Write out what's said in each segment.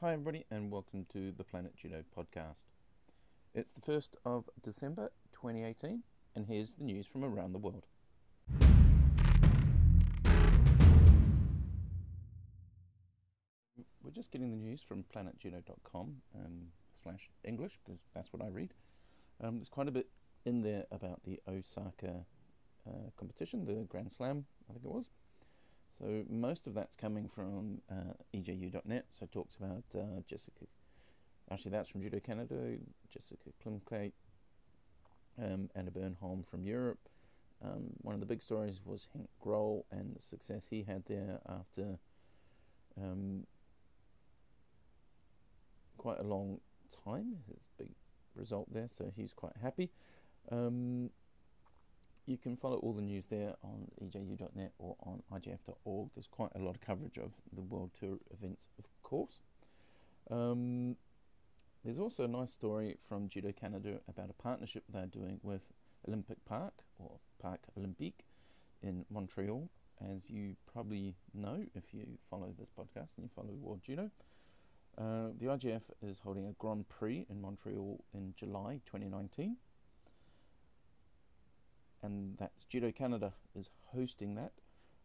Hi, everybody, and welcome to the Planet Judo podcast. It's the 1st of December 2018, and here's the news from around the world. We're just getting the news from planetjudo.com um, slash English, because that's what I read. Um, there's quite a bit in there about the Osaka uh, competition, the Grand Slam, I think it was. So most of that's coming from uh, EJU.net. So it talks about uh, Jessica. Actually, that's from Judo Canada. Jessica Klimkait, um, Anna Bernholm from Europe. Um, one of the big stories was Henk Grol and the success he had there after um, quite a long time. His big result there, so he's quite happy. Um, you can follow all the news there on eju.net or on ijf.org. There's quite a lot of coverage of the World Tour events, of course. Um, there's also a nice story from Judo Canada about a partnership they're doing with Olympic Park or Parc Olympique in Montreal. As you probably know if you follow this podcast and you follow World Judo, uh, the IJF is holding a Grand Prix in Montreal in July 2019 and that's Judo Canada is hosting that.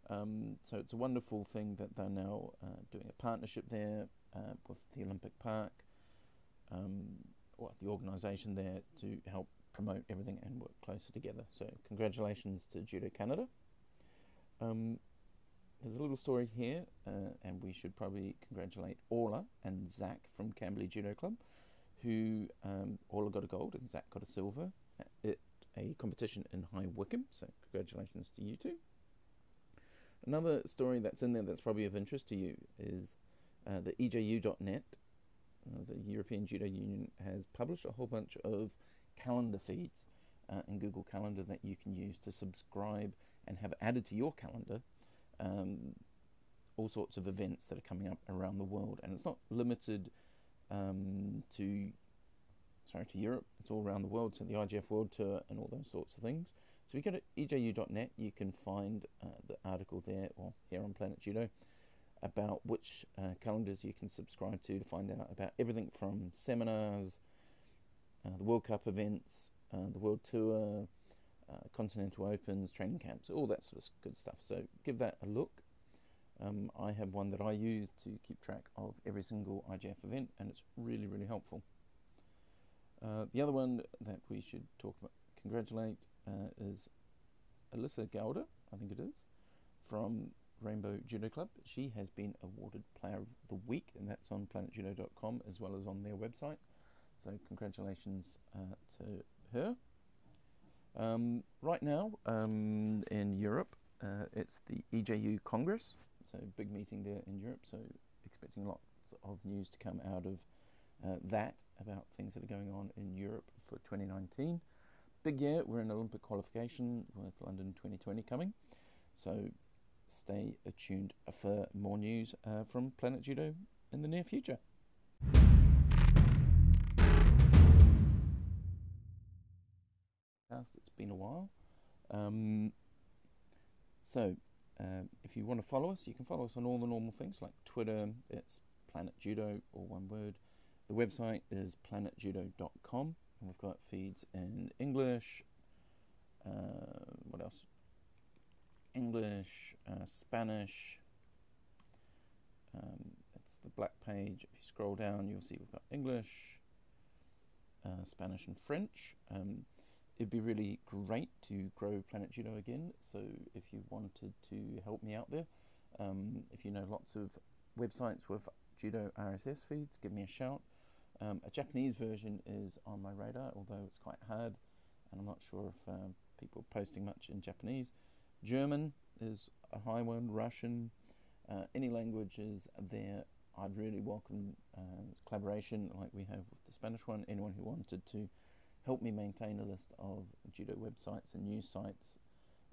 Um, so it's a wonderful thing that they're now uh, doing a partnership there uh, with the Olympic Park, um, or the organisation there to help promote everything and work closer together. So congratulations to Judo Canada. Um, there's a little story here, uh, and we should probably congratulate Orla and Zach from Camberley Judo Club, who um, Orla got a gold and Zach got a silver. A competition in High Wycombe, so congratulations to you two. Another story that's in there that's probably of interest to you is uh, the EJU.net, uh, the European Judo Union, has published a whole bunch of calendar feeds uh, in Google Calendar that you can use to subscribe and have added to your calendar um, all sorts of events that are coming up around the world. And it's not limited um, to sorry, to Europe. It's all around the world, so the IJF World Tour and all those sorts of things. So if you go to eju.net, you can find uh, the article there, or here on Planet Judo, about which uh, calendars you can subscribe to to find out about everything from seminars, uh, the World Cup events, uh, the World Tour, uh, Continental Opens, training camps, all that sort of good stuff. So give that a look. Um, I have one that I use to keep track of every single IJF event, and it's really, really helpful. Uh, the other one that we should talk about, congratulate, uh, is Alyssa Gowder, I think it is, from Rainbow Judo Club. She has been awarded Player of the Week, and that's on planetjudo.com as well as on their website. So, congratulations uh, to her. Um, right now um, in Europe, uh, it's the EJU Congress, so big meeting there in Europe. So, expecting lots of news to come out of uh, that about things that are going on in Europe for 2019. Big year, we're in Olympic qualification with London 2020 coming. So stay attuned for more news uh, from Planet Judo in the near future. It's been a while. Um, so, uh, if you want to follow us, you can follow us on all the normal things like Twitter, it's Planet Judo, or one word. The website is planetjudo.com, and we've got feeds in English, uh, what else? English, uh, Spanish. Um, it's the black page. If you scroll down, you'll see we've got English, uh, Spanish, and French. Um, it'd be really great to grow Planet Judo again. So if you wanted to help me out there, um, if you know lots of websites with judo RSS feeds, give me a shout. Um, a Japanese version is on my radar, although it's quite hard, and I'm not sure if uh, people are posting much in Japanese. German is a high one, Russian, uh, any languages there. I'd really welcome uh, collaboration like we have with the Spanish one. Anyone who wanted to help me maintain a list of judo websites and news sites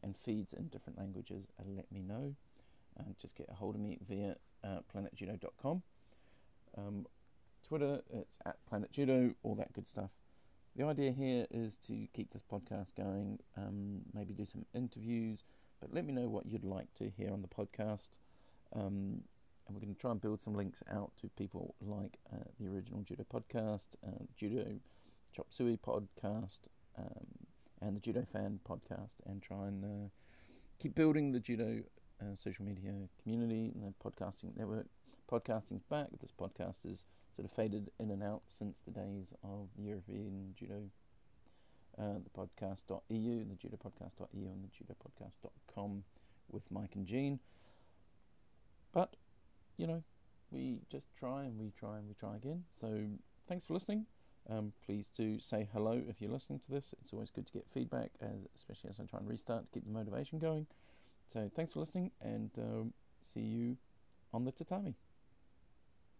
and feeds in different languages, uh, let me know. just get a hold of me via uh, planetjudo.com. Um, Twitter, it's at Planet Judo, all that good stuff. The idea here is to keep this podcast going, um, maybe do some interviews, but let me know what you'd like to hear on the podcast. Um, and we're going to try and build some links out to people like uh, the original Judo podcast, uh, Judo Chop Suey podcast, um, and the Judo Fan podcast, and try and uh, keep building the Judo uh, social media community and the podcasting network. Podcasting's back. This podcast is sort of faded in and out since the days of the European Judo, uh, the podcast.eu, the judo podcast.eu, and the judo podcast.com with Mike and Jean. But, you know, we just try and we try and we try again. So thanks for listening. Um, please do say hello if you're listening to this. It's always good to get feedback, as especially as I try and restart to keep the motivation going. So thanks for listening, and um, see you on the tatami.